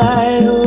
I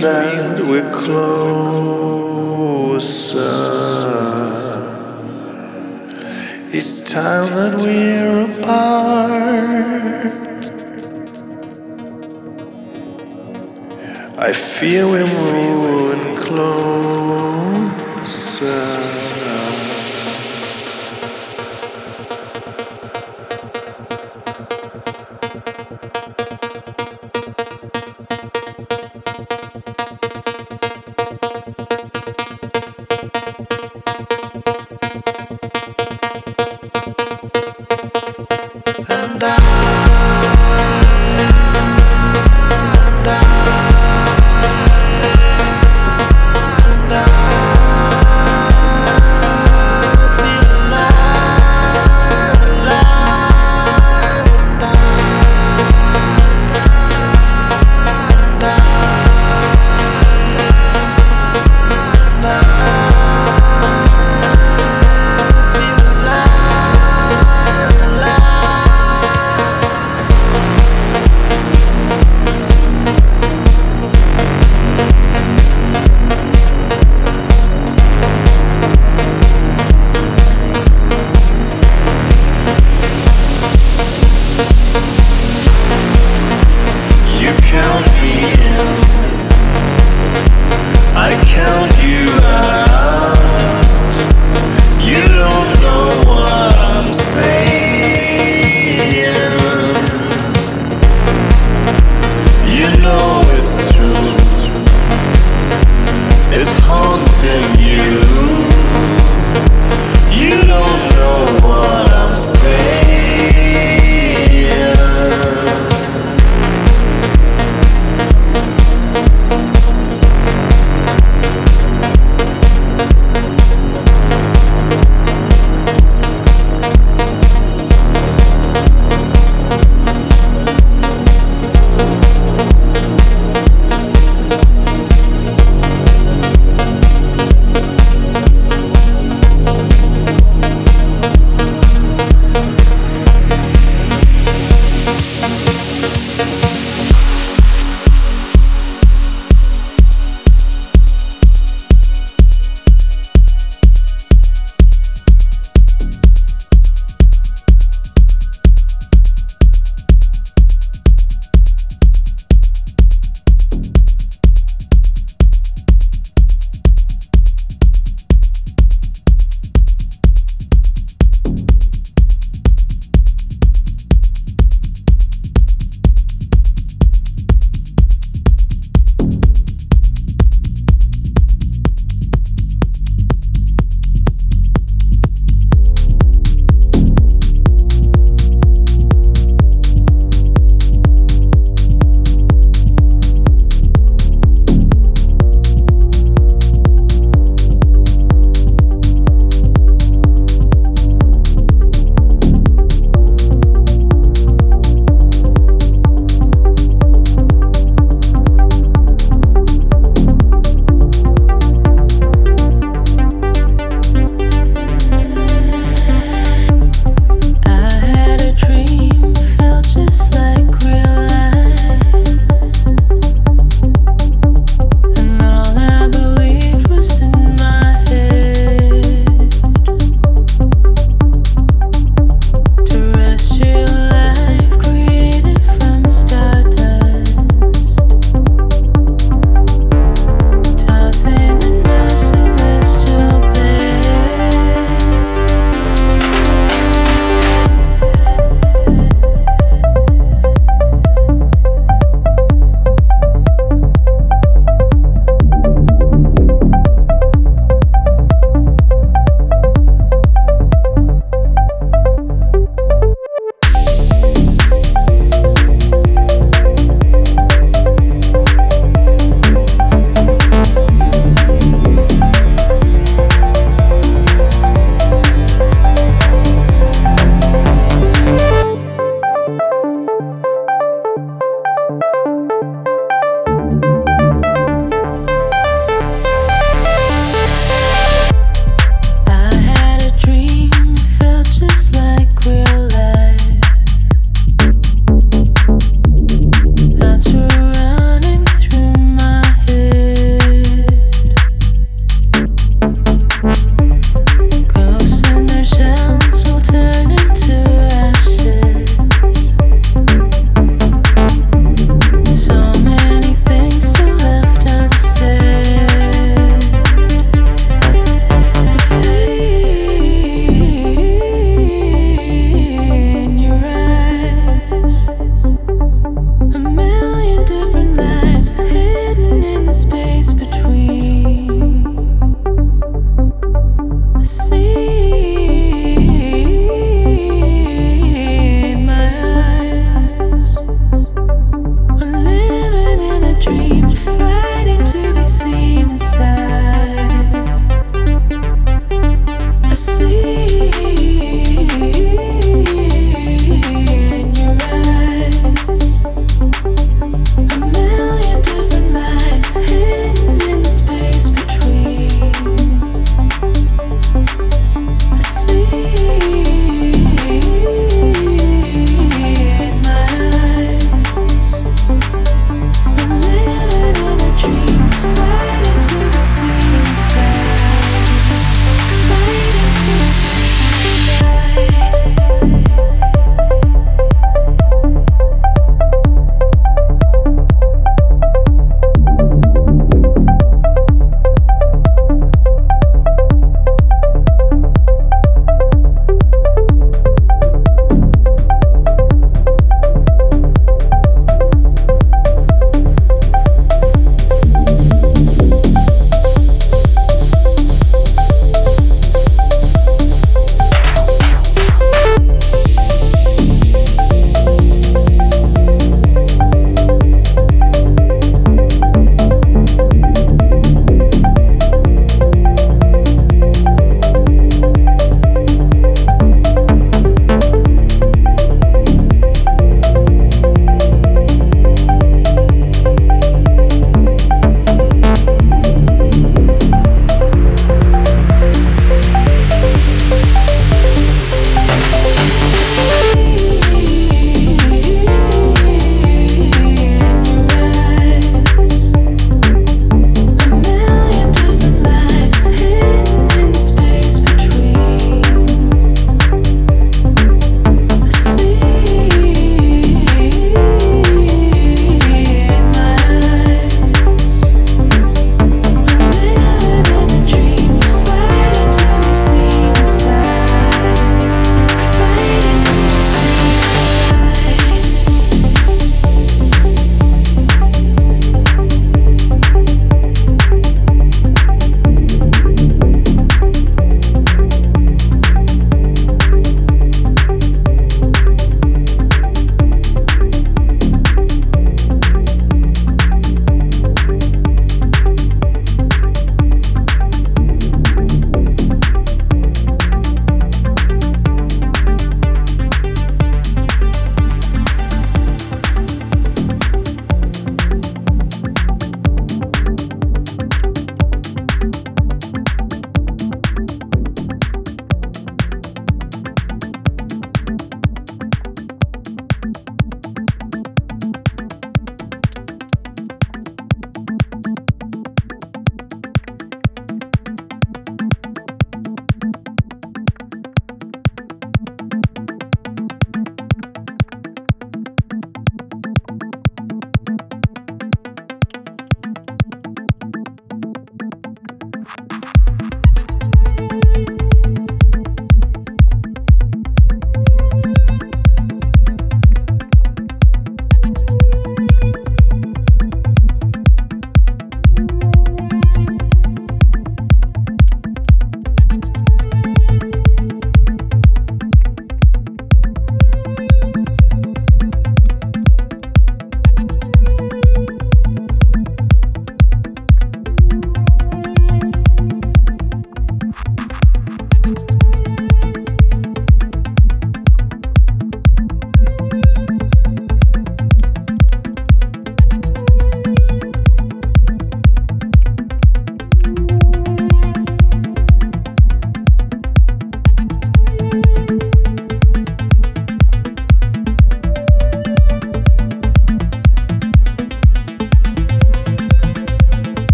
that we're closer. It's time that we're apart. I fear we're.